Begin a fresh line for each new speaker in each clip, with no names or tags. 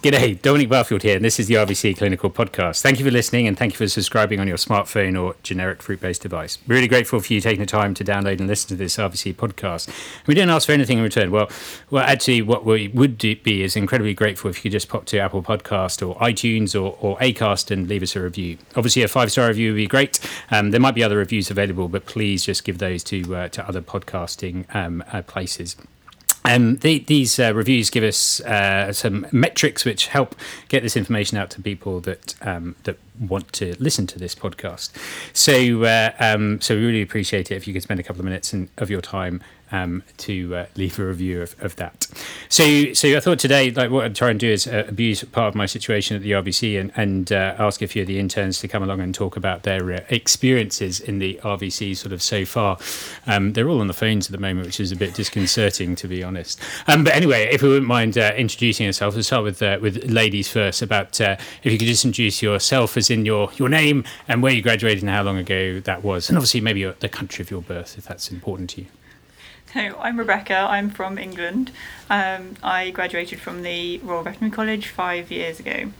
G'day, Dominic Barfield here, and this is the RVC Clinical Podcast. Thank you for listening and thank you for subscribing on your smartphone or generic fruit based device. Really grateful for you taking the time to download and listen to this RVC podcast. We didn't ask for anything in return. Well, well, actually, what we would be is incredibly grateful if you could just pop to Apple Podcast or iTunes or, or Acast and leave us a review. Obviously, a five star review would be great. Um, there might be other reviews available, but please just give those to uh, to other podcasting um, uh, places. Um, the, these uh, reviews give us uh, some metrics which help get this information out to people that um, that want to listen to this podcast. So, uh, um, so we really appreciate it if you could spend a couple of minutes in, of your time um, to uh, leave a review of, of that. So, so I thought today, like what I'd try and do is uh, abuse part of my situation at the RVC and, and uh, ask a few of the interns to come along and talk about their uh, experiences in the RVC sort of so far. Um, they're all on the phones at the moment, which is a bit disconcerting to be honest. Um, but anyway, if we wouldn't mind uh, introducing yourself, let's start with uh, with ladies first. About if you could just introduce yourself as in your your name and where you graduated and how long ago that was, and obviously maybe your, the country of your birth if that's important to you.
So I'm Rebecca. I'm from England. Um, I graduated from the Royal Veterinary College five years ago.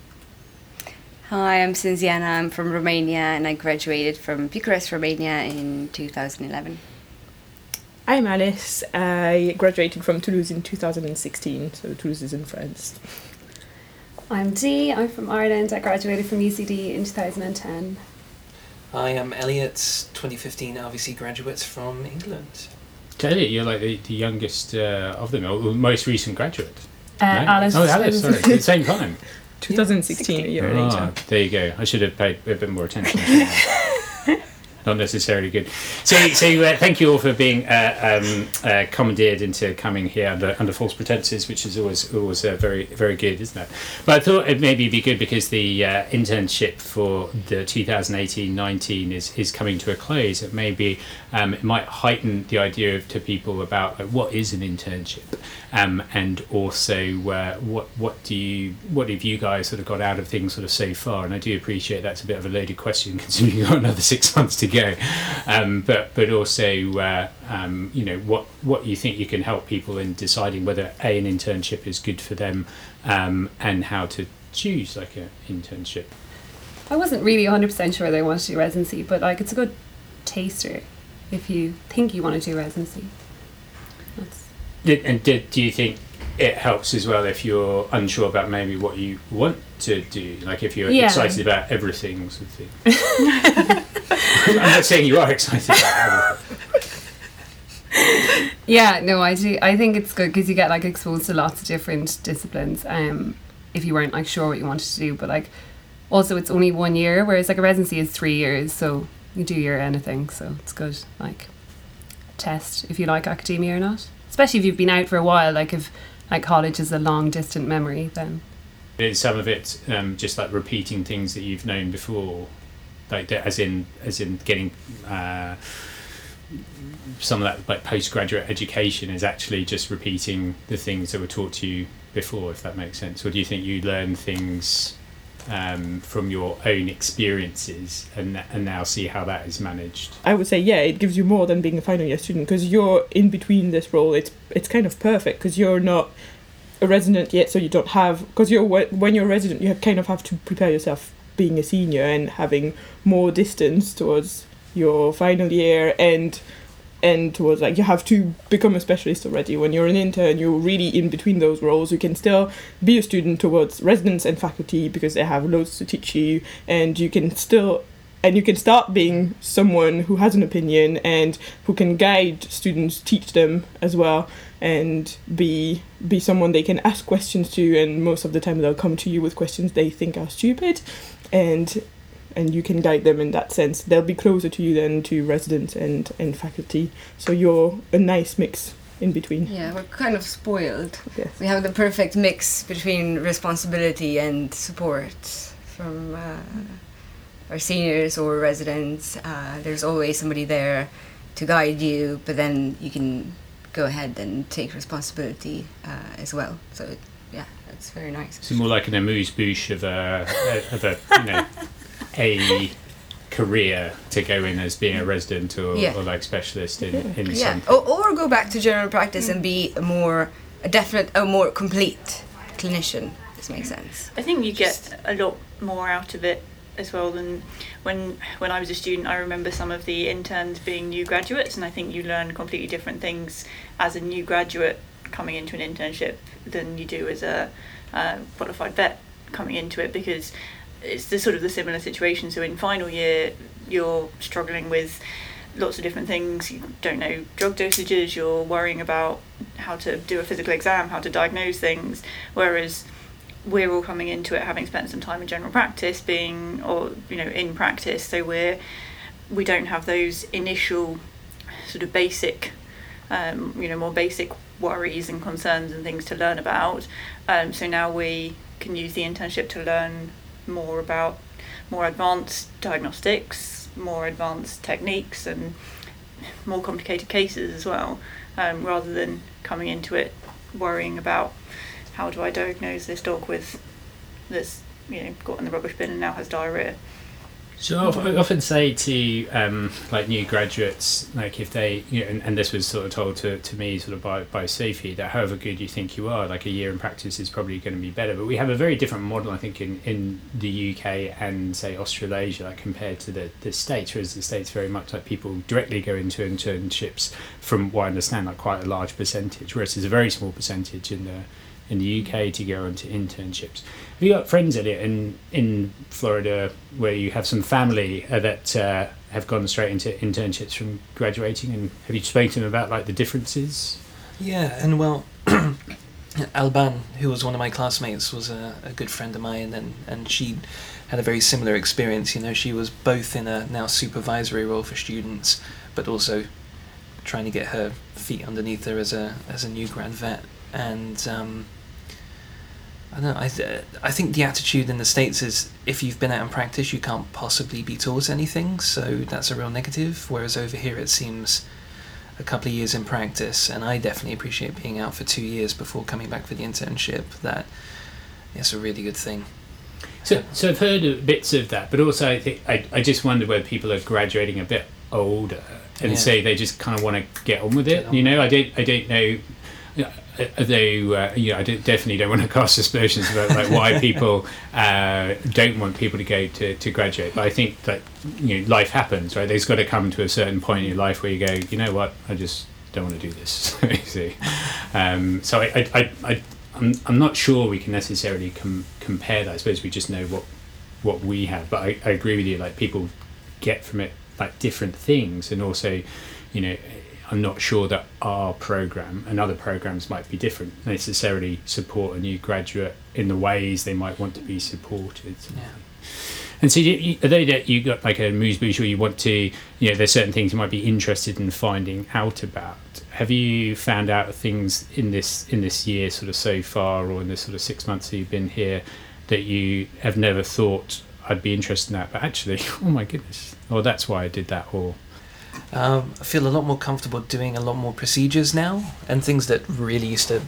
Hi, I'm Cinziana. I'm from Romania and I graduated from Bucharest, Romania in 2011.
I'm Alice. I graduated from Toulouse in 2016, so Toulouse is in France.
I'm Dee. I'm from Ireland. I graduated from UCD in 2010.
I am Elliot, 2015 RVC graduate from England.
Elliot, you're like the, the youngest uh, of them, or most recent graduate.
Uh, no? Alice.
Oh, Alice, sorry. At the same time.
2016, a year oh, later.
There you go. I should have paid a bit more attention. not necessarily good. So, so uh, thank you all for being uh, um, uh, commandeered into coming here under, under false pretenses, which is always always uh, very very good, isn't it? But I thought it maybe be good because the uh, internship for the 2018-19 is is coming to a close. It maybe um, it might heighten the idea of, to people about like, what is an internship, um, and also uh, what what do you what have you guys sort of got out of things sort of so far? And I do appreciate that's a bit of a loaded question considering you've got another six months to go. Um, but but also uh, um, you know what what you think you can help people in deciding whether a an internship is good for them um, and how to choose like an internship.
I wasn't really 100% sure they wanted to do residency, but like it's a good taster if you think you want to do residency.
Did, and did, do you think it helps as well if you're unsure about maybe what you want to do? Like if you're yeah. excited about everything, sort of thing. I'm not saying you are excited about everything.
yeah, no, I do. I think it's good because you get like exposed to lots of different disciplines. Um, if you weren't like sure what you wanted to do, but like also it's only one year, whereas like a residency is three years, so you do your anything. So it's good. Like test if you like academia or not especially if you've been out for a while. Like if like college is a long distant memory, then
some of it um, just like repeating things that you've known before, like as in as in getting. Uh, some of that like postgraduate education is actually just repeating the things that were taught to you before, if that makes sense. Or do you think you learn things um, from your own experiences and and now see how that is managed?
I would say yeah, it gives you more than being a final year student because you're in between this role. It's it's kind of perfect because you're not a resident yet, so you don't have because you're when you're a resident, you kind of have to prepare yourself being a senior and having more distance towards your final year and and towards like you have to become a specialist already. When you're an intern you're really in between those roles. You can still be a student towards residents and faculty because they have loads to teach you. And you can still and you can start being someone who has an opinion and who can guide students teach them as well and be be someone they can ask questions to. And most of the time they'll come to you with questions they think are stupid. And and you can guide them in that sense. They'll be closer to you than to residents and, and faculty. So you're a nice mix in between.
Yeah, we're kind of spoiled. Yes. We have the perfect mix between responsibility and support from uh, our seniors or residents. Uh, there's always somebody there to guide you, but then you can go ahead and take responsibility uh, as well. So, yeah, that's very nice.
It's more like an amuse bouche of a, of a you know a career to go in as being a resident or, yeah. or like specialist in, in
yeah.
something.
Or, or go back to general practice and be a more a definite a more complete clinician this makes sense.
I think you get a lot more out of it as well than when when I was a student. I remember some of the interns being new graduates, and I think you learn completely different things as a new graduate coming into an internship than you do as a uh, qualified vet coming into it because it's the sort of the similar situation. So in final year, you're struggling with lots of different things. You don't know drug dosages. You're worrying about how to do a physical exam, how to diagnose things. Whereas we're all coming into it having spent some time in general practice, being or you know in practice. So we're we don't have those initial sort of basic, um, you know, more basic worries and concerns and things to learn about. Um, so now we can use the internship to learn more about more advanced diagnostics, more advanced techniques, and more complicated cases as well, um, rather than coming into it worrying about how do I diagnose this dog with this, you know, got in the rubbish bin and now has diarrhea.
So I often say to um, like new graduates, like if they, you know, and, and, this was sort of told to, to me sort of by, by Sophie, that however good you think you are, like a year in practice is probably going to be better. But we have a very different model, I think, in, in the UK and say Australasia, like compared to the, the States, whereas the States very much like people directly go into internships from what I understand, like quite a large percentage, whereas there's a very small percentage in the in the UK to go into internships. Have you got friends, Elliot, in in Florida where you have some family that uh, have gone straight into internships from graduating, and have you spoken to them about like the differences?
Yeah, and well, Alban, who was one of my classmates, was a, a good friend of mine, and and she had a very similar experience. You know, she was both in a now supervisory role for students, but also trying to get her feet underneath her as a as a new grad vet, and um, I don't know. I, th- I think the attitude in the States is if you've been out in practice, you can't possibly be taught anything, so that's a real negative. Whereas over here, it seems a couple of years in practice, and I definitely appreciate being out for two years before coming back for the internship. That it's a really good thing.
So, so I've heard bits of that, but also I think I, I just wonder whether people are graduating a bit older and yeah. say they just kind of want to get on with it. On. You know, I don't I don't know though uh, you know, I definitely don't want to cast aspersions about like why people uh, don't want people to go to, to graduate. But I think that you know life happens, right? There's got to come to a certain point in your life where you go, you know what, I just don't want to do this. see, um, so I, I, I, I'm, I'm not sure we can necessarily com- compare that. I suppose we just know what what we have. But I, I agree with you. Like people get from it like different things, and also, you know I'm not sure that our program and other programs might be different, necessarily support a new graduate in the ways they might want to be supported.
Yeah.
And so, you, are they that you got like amuse bouche, or you want to, you know, there's certain things you might be interested in finding out about. Have you found out things in this in this year, sort of so far, or in this sort of six months that you've been here, that you have never thought I'd be interested in that, but actually, oh my goodness, or that's why I did that, or
um, I feel a lot more comfortable doing a lot more procedures now and things that really used to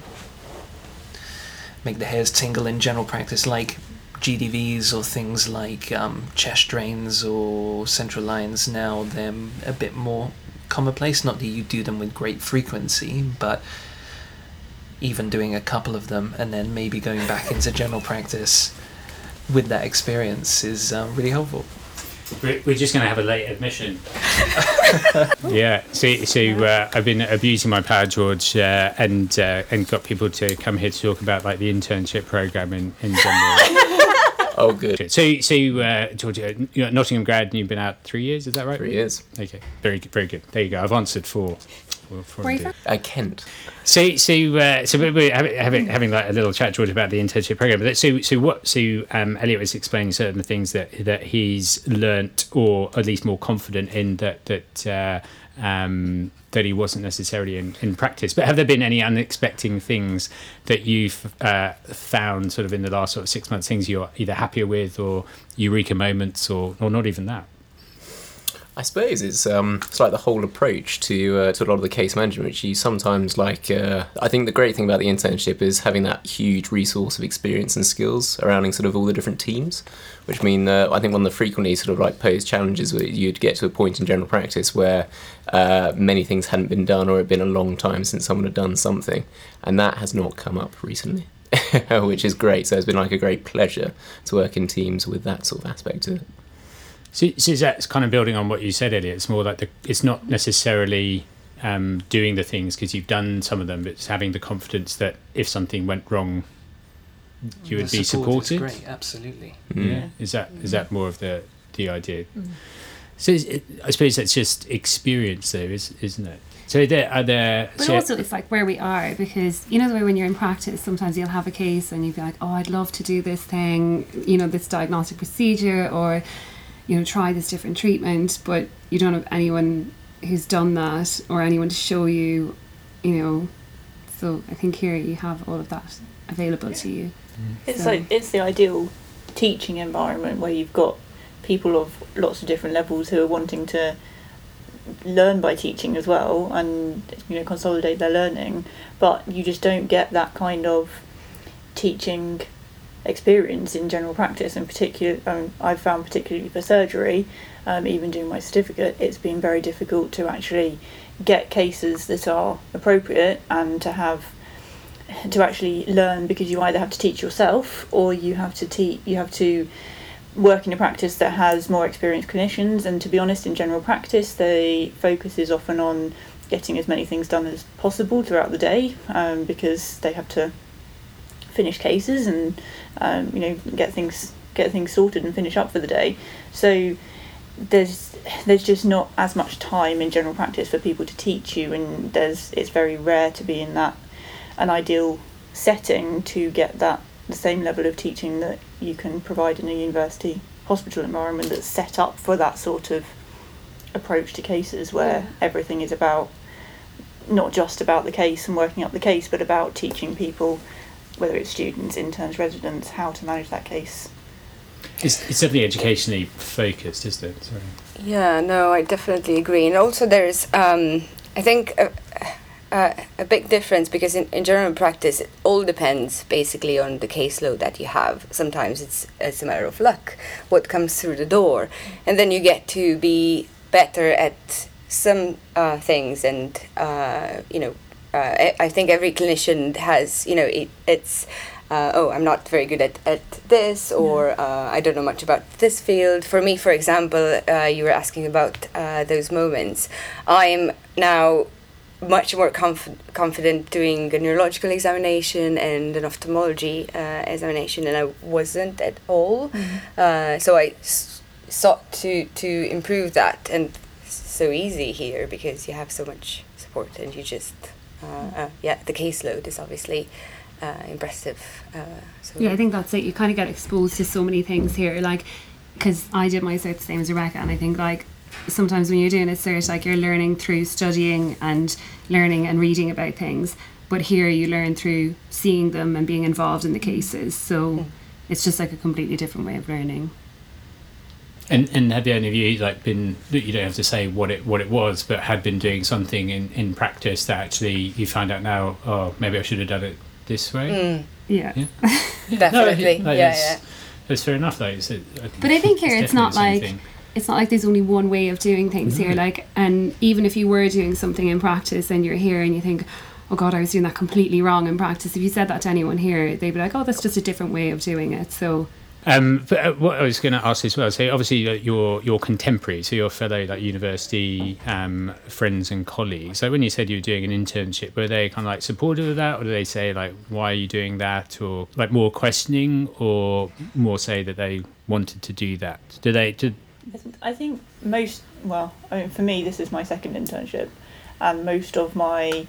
make the hairs tingle in general practice, like GDVs or things like um, chest drains or central lines. Now they're a bit more commonplace. Not that you do them with great frequency, but even doing a couple of them and then maybe going back into general practice with that experience is uh, really helpful.
We're just going to have a late admission. yeah, so, so uh, I've been abusing my power, George, uh, and uh, and got people to come here to talk about like the internship program in, in general.
oh, good.
So, so uh, George, uh, you're Nottingham grad, and you've been out three years. Is that right?
Three years.
Okay, very good, very good. There you go. I've answered four.
Where are you from?
Uh, Kent.
So, so, uh, so we're having, having, having like a little chat, George, about the internship program. But so, so what? So, um, Elliot was explaining certain things that that he's learnt, or at least more confident in that that uh, um, that he wasn't necessarily in, in practice. But have there been any unexpected things that you've uh, found, sort of in the last sort of six months, things you're either happier with, or eureka moments, or or not even that?
I suppose it's um, it's like the whole approach to uh, to a lot of the case management, which you sometimes like. Uh, I think the great thing about the internship is having that huge resource of experience and skills surrounding sort of all the different teams, which mean uh, I think one of the frequently sort of like posed challenges where you'd get to a point in general practice where uh, many things hadn't been done or it had been a long time since someone had done something, and that has not come up recently. which is great. So it's been like a great pleasure to work in teams with that sort of aspect to it.
So, so that's kind of building on what you said earlier. It's more like the, it's not necessarily um, doing the things because you've done some of them, but it's having the confidence that if something went wrong, you would
The
be
support is
supported.
Great, absolutely.
Mm.
Yeah, is that is that more of the the idea? So is it, I suppose that's just experience, though, is isn't it? So there are there.
But
so-
also, it's like where we are because you know the way when you're in practice, sometimes you'll have a case and you'll be like, "Oh, I'd love to do this thing, you know, this diagnostic procedure, or you know, try this different treatment," but you don't have anyone who's done that or anyone to show you, you know. So I think here you have all of that available to you. Mm-hmm.
It's
So-
like it's the ideal teaching environment where you've got people of lots of different levels who are wanting to learn by teaching as well and you know consolidate their learning but you just don't get that kind of teaching experience in general practice and particular um, I've found particularly for surgery um, even doing my certificate it's been very difficult to actually get cases that are appropriate and to have to actually learn because you either have to teach yourself or you have to teach you have to work in a practice that has more experienced clinicians. And to be honest in general practice the focus is often on getting as many things done as possible throughout the day um, because they have to finish cases and um, you know get things get things sorted and finish up for the day. So there's there's just not as much time in general practice for people to teach you and there's it's very rare to be in that an ideal setting to get that the same level of teaching that you can provide in a university hospital environment that's set up for that sort of approach to cases where everything is about not just about the case and working up the case but about teaching people whether it's students interns residents how to manage that case
It's, it's definitely educationally focused, isn't it? Sorry.
Yeah, no, I definitely agree. And also, there's, um, I think, a, a, a big difference because in, in general practice, it all depends basically on the caseload that you have. Sometimes it's, it's a matter of luck, what comes through the door. And then you get to be better at some uh, things. And, uh, you know, uh, I, I think every clinician has, you know, it, it's uh, oh, I'm not very good at, at this, or uh, I don't know much about this field. For me, for example, uh, you were asking about uh, those moments. I'm now much more conf- confident doing a neurological examination and an ophthalmology uh, examination, and I wasn't at all. Uh, so I s- sought to, to improve that, and it's so easy here because you have so much support, and you just, uh, uh, yeah, the caseload is obviously uh, impressive. Uh, so
Yeah, I think that's it. You kind of get exposed to so many things here, like because I did my cert the same as Rebecca, and I think like sometimes when you're doing a cert, like you're learning through studying and learning and reading about things, but here you learn through seeing them and being involved in the cases. So it's just like a completely different way of learning.
And and have any of you like been? You don't have to say what it what it was, but had been doing something in in practice that actually you find out now. Oh, maybe I should have done it this way.
Mm,
Yeah.
Yeah.
definitely,
No,
yeah,
it's,
yeah.
It's fair enough, though. It's, a-
But I think here it's not like
thing.
it's not like there's only one way of doing things here. Like, and even if you were doing something in practice and you're here and you think, oh God, I was doing that completely wrong in practice. If you said that to anyone here, they'd be like, oh, that's just a different way of doing it. So
Um, but uh, what I was going to ask as well, so obviously uh, your your contemporary, so your fellow like university um, friends and colleagues. So when you said you were doing an internship, were they kind of like supportive of that, or do they say like, why are you doing that, or like more questioning, or more say that they wanted to do that? Do they?
I think most, well, I mean, for me, this is my second internship, and most of my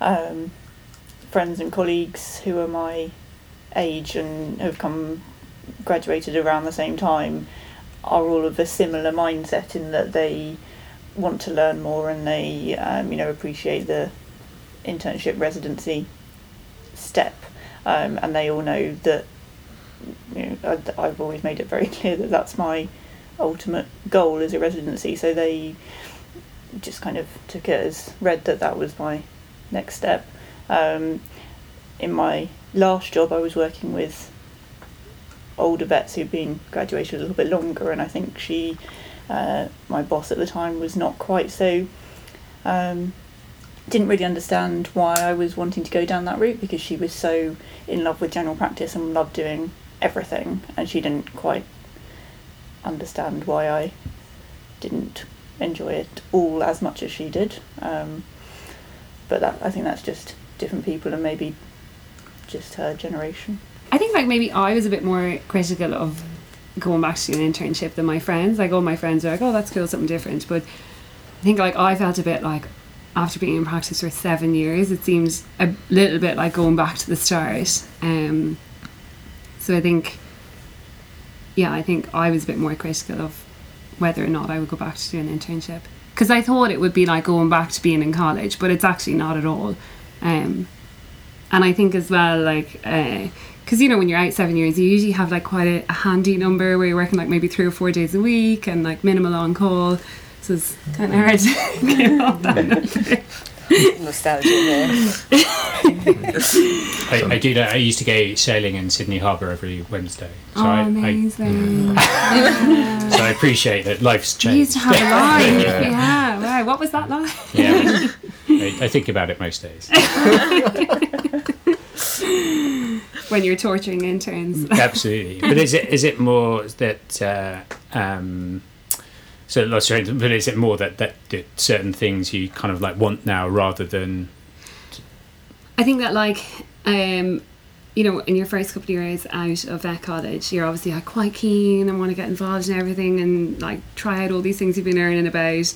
um, friends and colleagues who are my age and have come graduated around the same time are all of a similar mindset in that they want to learn more and they, um, you know, appreciate the internship residency step, um, and they all know that. You know, I, I've always made it very clear that that's my ultimate goal as a residency. So they just kind of took it as read that that was my next step. Um, in my last job, I was working with older vets who'd been graduated a little bit longer, and I think she, uh, my boss at the time, was not quite so um, didn't really understand why I was wanting to go down that route because she was so in love with general practice and loved doing everything, and she didn't quite understand why I didn't enjoy it all as much as she did. Um, but that I think that's just different people and maybe just her generation.
I think like maybe I was a bit more critical of going back to an internship than my friends. Like all my friends are like, oh, that's cool, something different. But I think like I felt a bit like after being in practice for seven years, it seems a little bit like going back to the start. Um, so I think, yeah, I think I was a bit more critical of whether or not I would go back to do an internship because I thought it would be like going back to being in college, but it's actually not at all. Um, and I think as well, like, because you know, when you're out seven years, you usually have like quite a, a, handy number where you're working like maybe three or four days a week and like minimal on call. So it's kind of hard to get off that number.
Nostalgia there.
I, I do that. I used to go sailing in Sydney Harbour every Wednesday.
So oh, I, amazing!
I, so I appreciate that life's changed.
You used to have a life. yeah. yeah. Wow. What was that like?
Yeah. I, I think about it most days.
When you're torturing interns.
Absolutely. But is it is it more that uh, um, so but is it more that, that that certain things you kind of like want now rather than
I think that like um you know, in your first couple of years out of vet college, you're obviously like quite keen and want to get involved in everything and like try out all these things you've been learning about.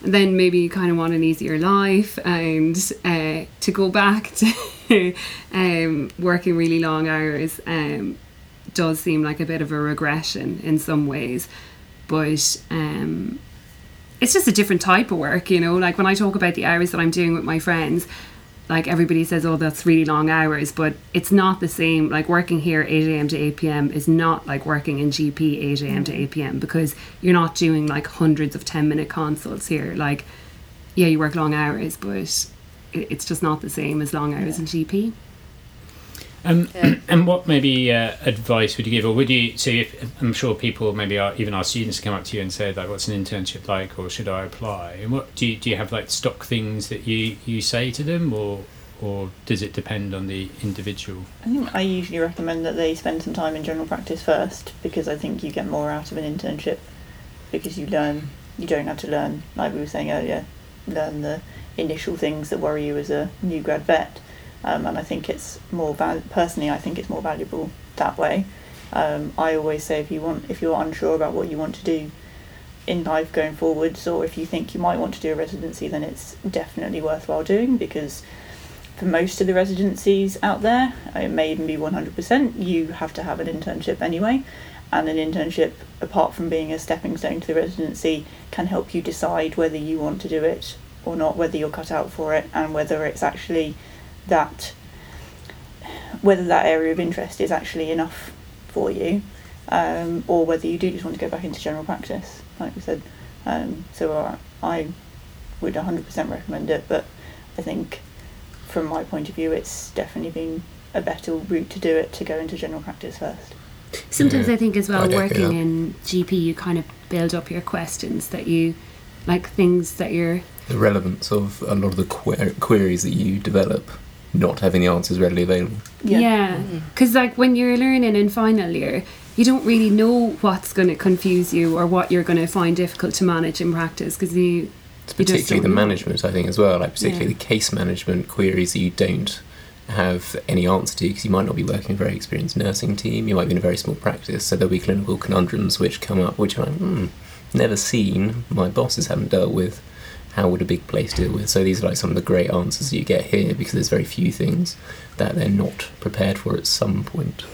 Then maybe you kind of want an easier life and uh, to go back to um, working really long hours um, does seem like a bit of a regression in some ways but um, it's just a different type of work, you know. Like when I talk about the hours that I'm doing with my friends, like everybody says, oh, that's really long hours, but it's not the same. Like working here 8 a.m. to 8 p.m. is not like working in GP 8 a.m. to 8 p.m. Mm-hmm. because you're not doing like hundreds of 10 minute consults here. Like, yeah, you work long hours, but it's just not the same as long hours yeah. in GP.
Um, yeah. And what maybe uh, advice would you give, or would you? So, if, I'm sure people, maybe our, even our students, come up to you and say like, "What's an internship like?" or "Should I apply?" And what do you do? You have like stock things that you you say to them, or or does it depend on the individual?
I think I usually recommend that they spend some time in general practice first because I think you get more out of an internship because you learn. You don't have to learn, like we were saying earlier, learn the initial things that worry you as a new grad vet um, and I think it's more val- personally. I think it's more valuable that way. Um, I always say if you want, if you're unsure about what you want to do in life going forwards, or if you think you might want to do a residency, then it's definitely worthwhile doing because for most of the residencies out there, it may even be 100%, you have to have an internship anyway. And an internship, apart from being a stepping stone to the residency, can help you decide whether you want to do it or not, whether you're cut out for it, and whether it's actually that whether that area of interest is actually enough for you, um, or whether you do just want to go back into general practice, like we said. Um, so uh, I would 100% recommend it, but I think from my point of view, it's definitely been a better route to do it to go into general practice first.
Sometimes yeah. I think as well, working yeah. in GP, you kind of build up your questions that you like things that you're.
The relevance of a lot of the que- queries that you develop not having the answers readily available.
Yeah, because yeah. like when you're learning in final year, you don't really know what's going to confuse you or what you're going to find difficult to manage in practice because you.
It's particularly the know. management, I think, as well. Like particularly yeah. the case management queries that you don't have any answer to because you might not be working in a very experienced nursing team. You might be in a very small practice, so there'll be clinical conundrums which come up, which I'm hmm, never seen. My bosses haven't dealt with how would a big place deal with? So these are like some of the great answers you get here because there's very few things that they're not prepared for at some point.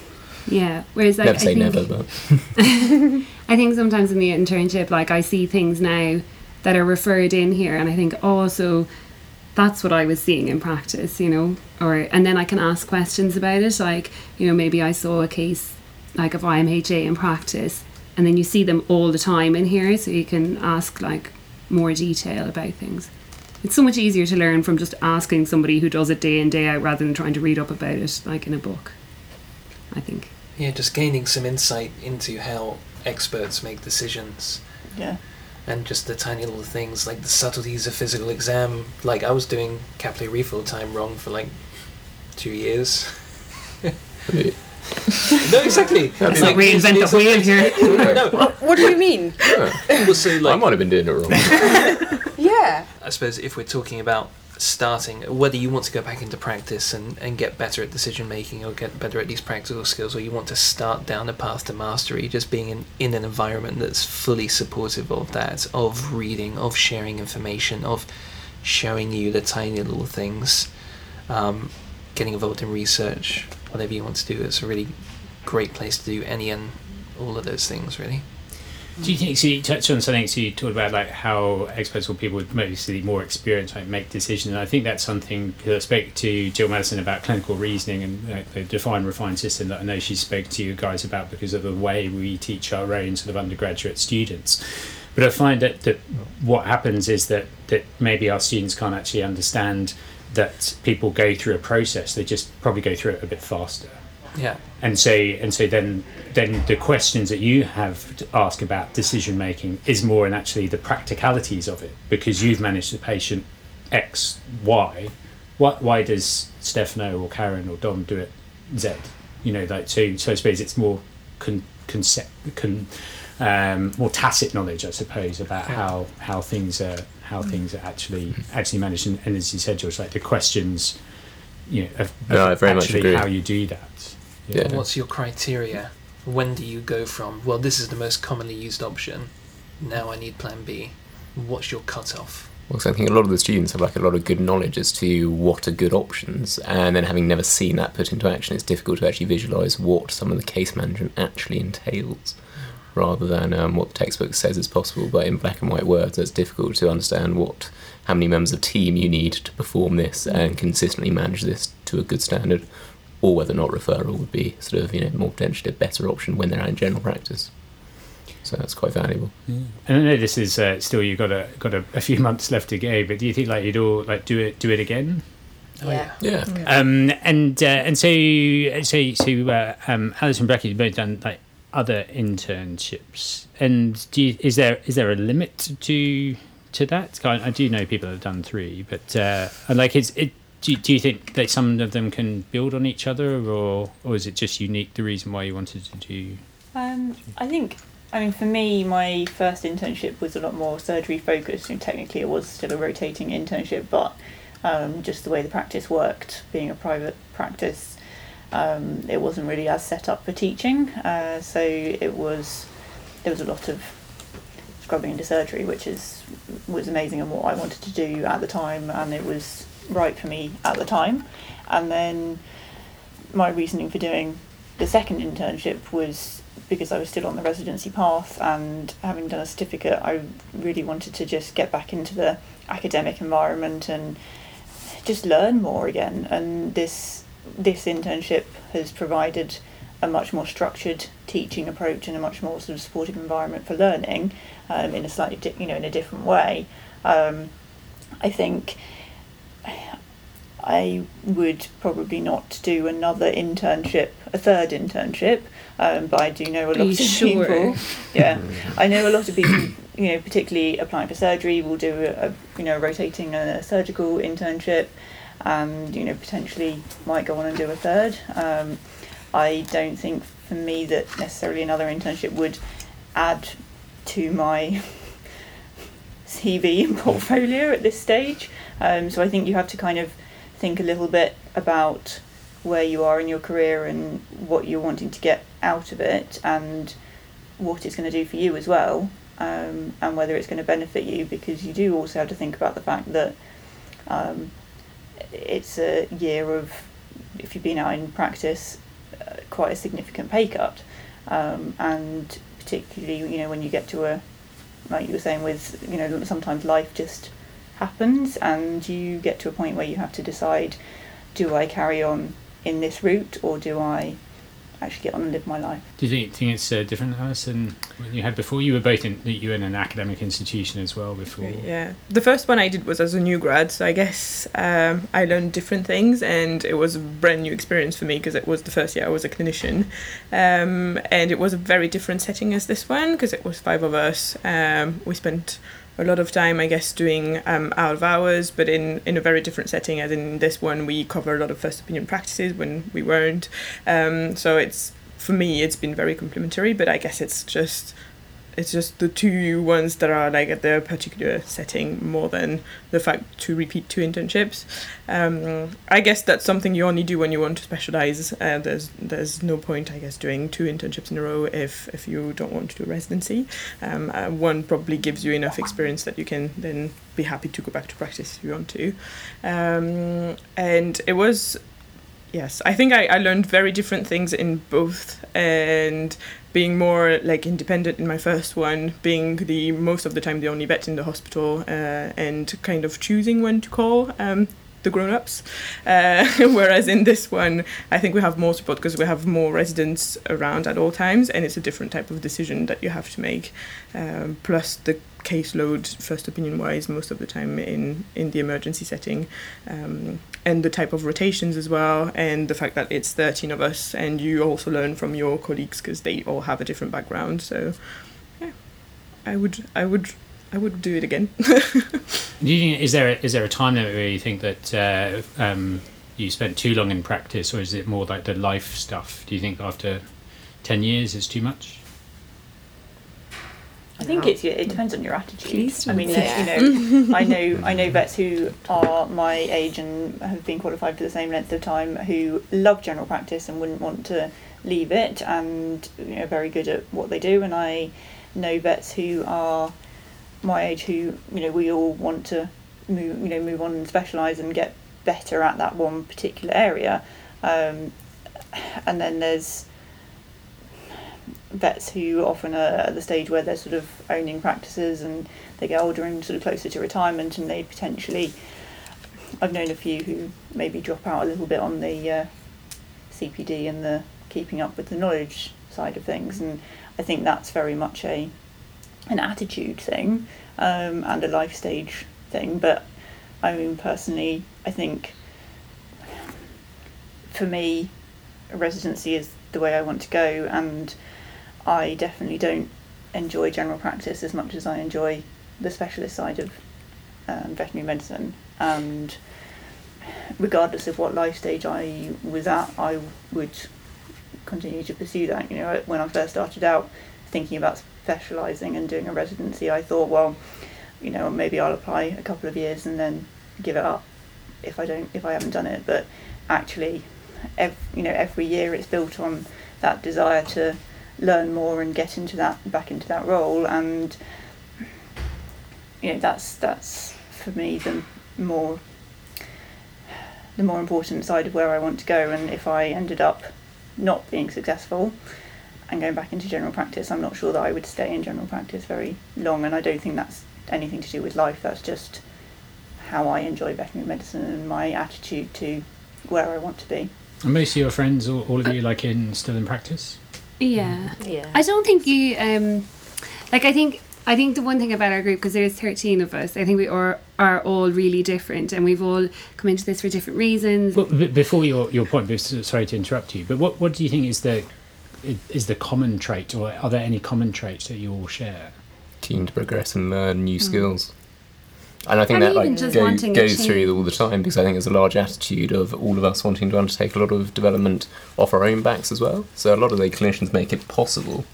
Yeah. Whereas like,
never say
think,
never, but
I think sometimes in the internship, like I see things now that are referred in here, and I think also oh, that's what I was seeing in practice, you know, or and then I can ask questions about it, like you know maybe I saw a case like of IMHA in practice, and then you see them all the time in here, so you can ask like more detail about things. It's so much easier to learn from just asking somebody who does it day in day out rather than trying to read up about it like in a book. I think.
Yeah, just gaining some insight into how experts make decisions.
Yeah.
and just the tiny little things like the subtleties of physical exam. Like I was doing capillary refill time wrong for like two years. no, exactly. It's
it's
like reinvent the wheel here.
no,
What do you mean?
Yeah.
well, so
I
like
might have been doing it wrong.
Yeah.
I suppose if we're talking about starting, whether you want to go back into practice and, and get better at decision making or get better at these practical skills, or you want to start down a path to mastery, just being in, in an environment that's fully supportive of that, of reading, of sharing information, of showing you the tiny little things, um, getting involved in research, whatever you want to do, it's a really great place to do any and all of those things, really.
Do you think so? You touched on something. So you talked about like how experts or people with mostly more experience like make decisions. And I think that's something because I spoke to Jill Maddison about clinical reasoning and uh, the define refine system that I know she spoke to you guys about because of the way we teach our own sort of undergraduate students. But I find that, that what happens is that that maybe our students can't actually understand that people go through a process. They just probably go through it a bit faster
Yeah.
and so and so then then the questions that you have to ask about decision making is more in actually the practicalities of it because you've managed the patient X Y. What why does Stefano or Karen or Dom do it Z? You know, like so. So I suppose it's more con, concept con, um, more tacit knowledge, I suppose, about
Yeah.
how how things are how things are actually actually managed. And, and as you said, George, like the questions, you know, of, of
No, I very much
actually
agree.
how you do that.
Yeah.
What's your criteria? When do you go from, well, this is the most commonly used option, now I need plan B? What's your cutoff?
Well, 'cause I think a lot of the students have like a lot of good knowledge as to what are good options, and then having never seen that put into action, it's difficult to actually visualise what some of the case management actually entails, rather than um, what the textbook says is possible. But in black and white words, it's difficult to understand what how many members of team you need to perform this and consistently manage this to a good standard, or whether or not referral would be sort of you know more potentially a better option when they're out in general practice. So that's quite valuable.
And I know this is uh, still you've got a got a, a few months left to go, but do you think like you'd all like do it do it again?
Oh,
Yeah.
Yeah.
Um, and uh, and so so so uh, um, Alice and Becky, you've both done like other internships, and do you, is there is there a limit to to that? I, do know people have done three, but uh, like is it. Do you, do you think that some of them can build on each other, or or is it just unique? The reason why you wanted to do
Um, I think, I mean, for me, my first internship was a lot more surgery focused. And technically, it was still a rotating internship, but um, just the way the practice worked, being a private practice, um, it wasn't really as set up for teaching. Uh, so it was there was a lot of scrubbing into surgery, which is was amazing and what I wanted to do at the time, and it was right for me at the time. And then my reasoning for doing the second internship was because I was still on the residency path and having done a certificate, I really wanted to just get back into the academic environment and just learn more again. And this this internship has provided a much more structured teaching approach and a much more sort of supportive environment for learning um, in a slightly di- you know in a different way. Um, I think I would probably not do another internship, a third internship, um, but I do know a lot of
sure?
people. Yeah, I know a lot of people. You know, particularly applying for surgery, will do a, a you know rotating a surgical internship, and you know potentially might go on and do a third. Um, I don't think for me that necessarily another internship would add to my CV and portfolio at this stage. Um, so I think you have to kind of think a little bit about where you are in your career and what you're wanting to get out of it and what it's going to do for you as well um, and whether it's going to benefit you because you do also have to think about the fact that um, it's a year of if you've been out in practice uh, quite a significant pay cut. Um, and particularly you know when you get to a like you were saying with you know sometimes life just happens and you get to a point where you have to decide do I carry on in this route or do I actually get on and live my life.
Do you think, think it's uh, different, Alice, than you had before? You were both in you were in an academic institution as well before.
Yeah, the first one I did was as a new grad, so I guess um, I learned different things, and it was a brand new experience for me because it was the first year I was a clinician, um, and it was a very different setting as this one because it was five of us. Um, we spent a lot of time, I guess, doing um, out of hours, but in, in a very different setting. As in this one, we cover a lot of first opinion practices when we weren't. Um, so it's for me, it's been very complimentary. But I guess it's just it's just the two ones that are like at their particular setting more than the fact to repeat two internships. Um, I guess that's something you only do when you want to specialize. Uh, there's there's no point, I guess, doing two internships in a row if if you don't want to do residency. Um, uh, one probably gives you enough experience that you can then be happy to go back to practice if you want to. Um, and it was yes i think I, I learned very different things in both and being more like independent in my first one being the most of the time the only vet in the hospital uh, and kind of choosing when to call um, the grown-ups. Uh, whereas in this one i think we have more support because we have more residents around at all times and it's a different type of decision that you have to make. Um, plus the caseload first opinion wise most of the time in in the emergency setting. Um, and the type of rotations as well and the fact that it's 13 of us and you also learn from your colleagues because they all have a different background so yeah i would i would i would do it again
is there a, is there a time limit where you think that uh, um, you spent too long in practice, or is it more like the life stuff? Do you think after ten years is too much?
I think it's it depends on your attitude. I mean,
don't.
you know, I know I know vets who are my age and have been qualified for the same length of time who love general practice and wouldn't want to leave it and you know very good at what they do. And I know vets who are my age who you know we all want to move you know move on and specialise and get better at that one particular area. Um, and then there's vets who often are at the stage where they're sort of owning practices and they get older and sort of closer to retirement and they potentially I've known a few who maybe drop out a little bit on the uh, CPD and the keeping up with the knowledge side of things. And I think that's very much a an attitude thing um, and a life stage thing. But I mean personally I think for me residency is the way I want to go. And I definitely don't enjoy general practice as much as I enjoy the specialist side of um, veterinary medicine. And regardless of what life stage I was at, I would continue to pursue that. You know, when I first started out thinking about specialising and doing a residency, I thought, well, you know, maybe I'll apply a couple of years and then give it up if I don't, if I haven't done it. But actually, ev- you know, every year it's built on that desire to learn more and get into that back into that role. And you know that's that's for me the more the more important side of where I want to go. And if I ended up not being successful and going back into general practice I'm not sure that I would stay in general practice very long. And I don't think that's anything to do with life. That's just how I enjoy veterinary medicine and my attitude to where I want to be.
And most of your friends, all, all of you, like in still in practice.
Yeah.
Yeah.
I don't think you um like I think I think the one thing about our group because there's 13 of us I think we are are all really different and we've all come into this for different reasons.
But b- before your, your point, bef- sorry to interrupt you, but what, what do you think is the is the common trait, or are there any common traits that you all share?
Keen to progress and learn new skills. And I think.
And
that like go,
wanting a
goes through all the time because I think there's a large attitude of all of us wanting to undertake a lot of development off our own backs as well. So a lot of the clinicians make it possible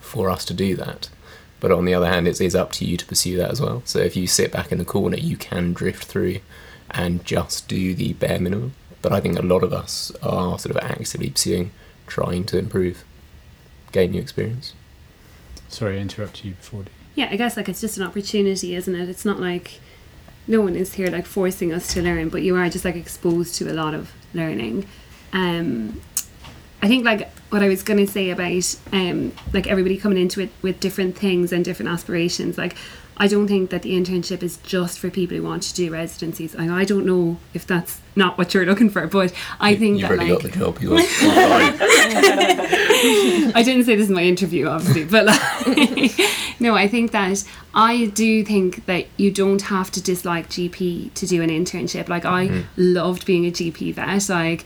for us to do that. But on the other hand, it is up to you to pursue that as well. So if you sit back in the corner, you can drift through and just do the bare minimum. But I think a lot of us are sort of actively pursuing, trying to improve, gain new experience.
Sorry, I interrupted you before.
Yeah, I guess like it's just an opportunity, isn't it? It's not like no one is here like forcing us to learn, but you are just like exposed to a lot of learning. Um, I think like what I was gonna say about um, like everybody coming into it with different things and different aspirations. Like I don't think that the internship is just for people who want to do residencies. And I don't know if that's not what you're looking for, but I think
You've
that
already
like
got the job. You're, you're.
I didn't say this in my interview, obviously, but like, no, I think that I do think that you don't have to dislike GP to do an internship. Like I loved being a GP vet, like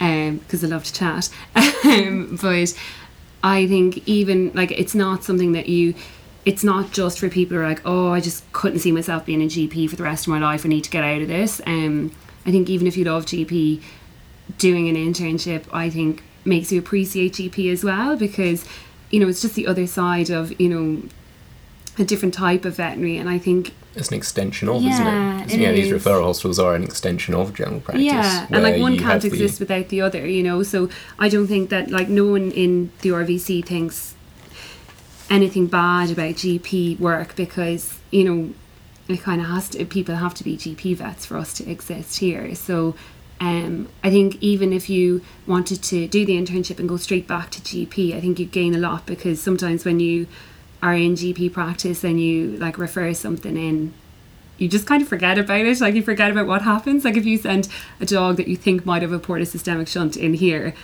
um because I love to chat, um, but I think even like it's not something that you. It's not just for people who are like, oh, I just couldn't see myself being a GP for the rest of my life. I need to get out of this. Um, I think even if you love GP, doing an internship I think makes you appreciate GP as well because you know it's just the other side of you know a different type of veterinary and I think
It's an extension of,
Yeah,
isn't it?
it
you know, these referral hospitals are an extension of general practice.
yeah and like one can't
have the-
exist without the other you know so I don't think that like no one in the RVC thinks anything bad about GP work because you know it kind of has to people have to be GP vets for us to exist here. So um, I think even if you wanted to do the internship and go straight back to GP I think you gain a lot because sometimes when you are in GP practice and you like refer something in you just kind of forget about it. Like you forget about what happens. Like if you send a dog that you think might have a portosystemic shunt in here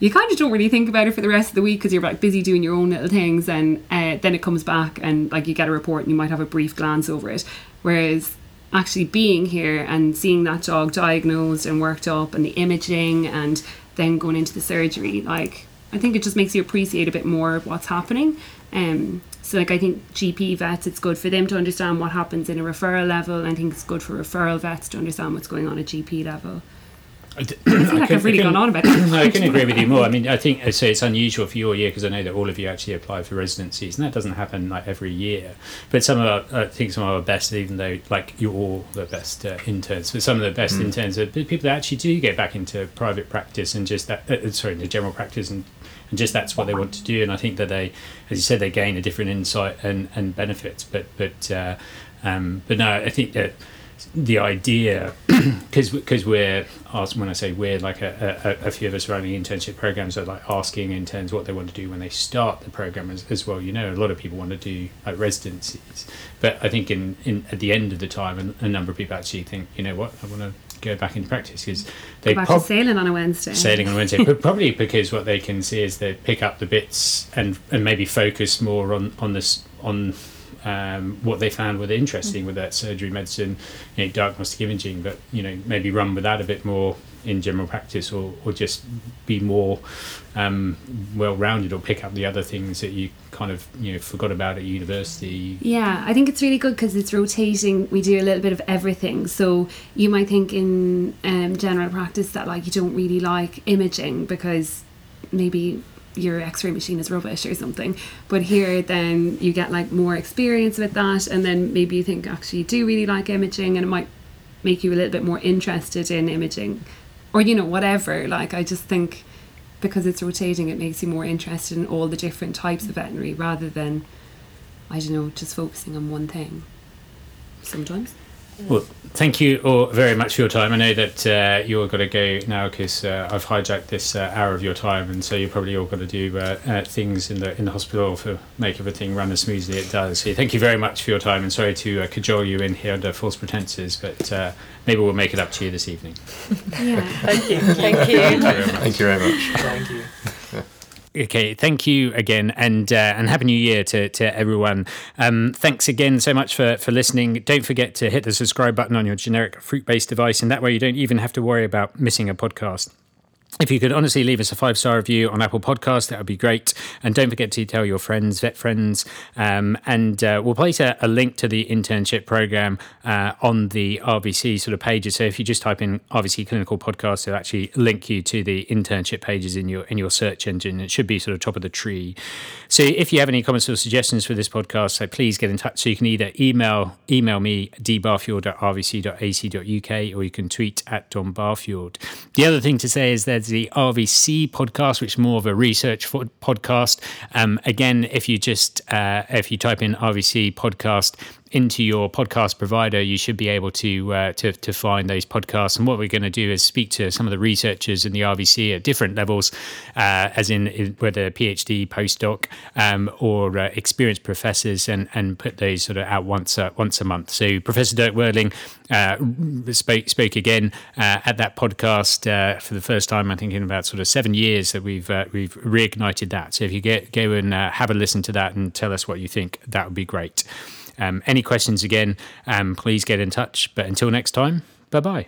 you kind of don't really think about it for the rest of the week because you're like busy doing your own little things and uh, then it comes back and like you get a report and you might have a brief glance over it. Whereas actually being here and seeing that dog diagnosed and worked up and the imaging and then going into the surgery like i think it just makes you appreciate a bit more what's happening. Um, so like i think gp vets it's good for them to understand what happens in a referral level and i think it's good for referral vets to understand what's going on at gp level
I d-
I feel like
couldn't-
I've really
I
gone
couldn't-
on about that.
I can agree with you more. I mean, I think so. It's unusual for your year because I know that all of you actually apply for residencies, and that doesn't happen like every year. But some of our, I think some of our best, even though like you're all the best uh, interns, but some of the best interns are people that actually do get back into private practice and just that. Uh, sorry, the general practice and. And just that's what they want to do, and I think that they, as you said, they gain a different insight and, and benefits. But but uh, um, but no, I think that the idea because because we're asked when I say we're like a, a, a few of us running internship programs are like asking interns what they want to do when they start the program as, as well. You know, a lot of people want to do like residencies, but I think in, in at the end of the time, a, a number of people actually think, you know what, I want to go back into practice because they
Go
prob-
to sailing on a Wednesday.
sailing on a Wednesday, but probably because what they can see is they pick up the bits and and maybe focus more on on this on um, what they found were interesting with that surgery medicine, you know, diagnostic imaging, but you know maybe run with that a bit more in general practice, or or just be more um, well rounded, or pick up the other things that you kind of you know forgot about at university.
Yeah, I think it's really good because it's rotating. We do a little bit of everything. So you might think in um, general practice that like you don't really like imaging because maybe your x-ray machine is rubbish or something. But here then you get like more experience with that and then maybe you think actually you do really like imaging and it might make you a little bit more interested in imaging. Or you know whatever. Like i just think because it's rotating it makes you more interested in all the different types of veterinary rather than i don't know just focusing on one thing sometimes
Well, thank you all very much for your time. I know that uh, you all got to go now because uh, I've hijacked this uh, hour of your time, and so you're probably all got to do uh, uh, things in the in the hospital to make everything run as smoothly as it does. So thank you very much for your time, and sorry to uh, cajole you in here under false pretenses, but uh, maybe we'll make it up to you this evening.
yeah
Thank you. Thank you.
Thank you very much.
Thank you.
Okay, thank you again, and uh, and happy new year to, to everyone. Um, thanks again so much for for listening. Don't forget to hit the subscribe button on your generic fruit based device, and that way you don't even have to worry about missing a podcast. If you could honestly leave us a five star review on Apple Podcasts, that would be great. And don't forget to tell your friends, vet friends. Um, and uh, we'll place a, a link to the internship program uh, on the RVC sort of pages. So if you just type in RVC Clinical Podcast, it'll actually link you to the internship pages in your in your search engine. It should be sort of top of the tree. So if you have any comments or suggestions for this podcast, so please get in touch. So you can either email email me dbarfield at rvc.ac.uk or you can tweet at Dan Barfield. The other thing to say is the RVC podcast, which is more of a research podcast. Um, again, if you just uh, if you type in RVC podcast into your podcast provider, you should be able to uh, to, to find those podcasts. And what we're going to do is speak to some of the researchers in the RVC at different levels, uh, as in, in whether PhD, postdoc, um, or uh, experienced professors, and, and put those sort of out once uh, once a month. So Professor Dirk Werling uh, spoke spoke again uh, at that podcast for the first time. I think in about sort of seven years that we've we've reignited that. So if you get go and have a listen to that and tell us what you think, that would be great. Um, any questions again, um, please get in touch. But until next time, bye bye.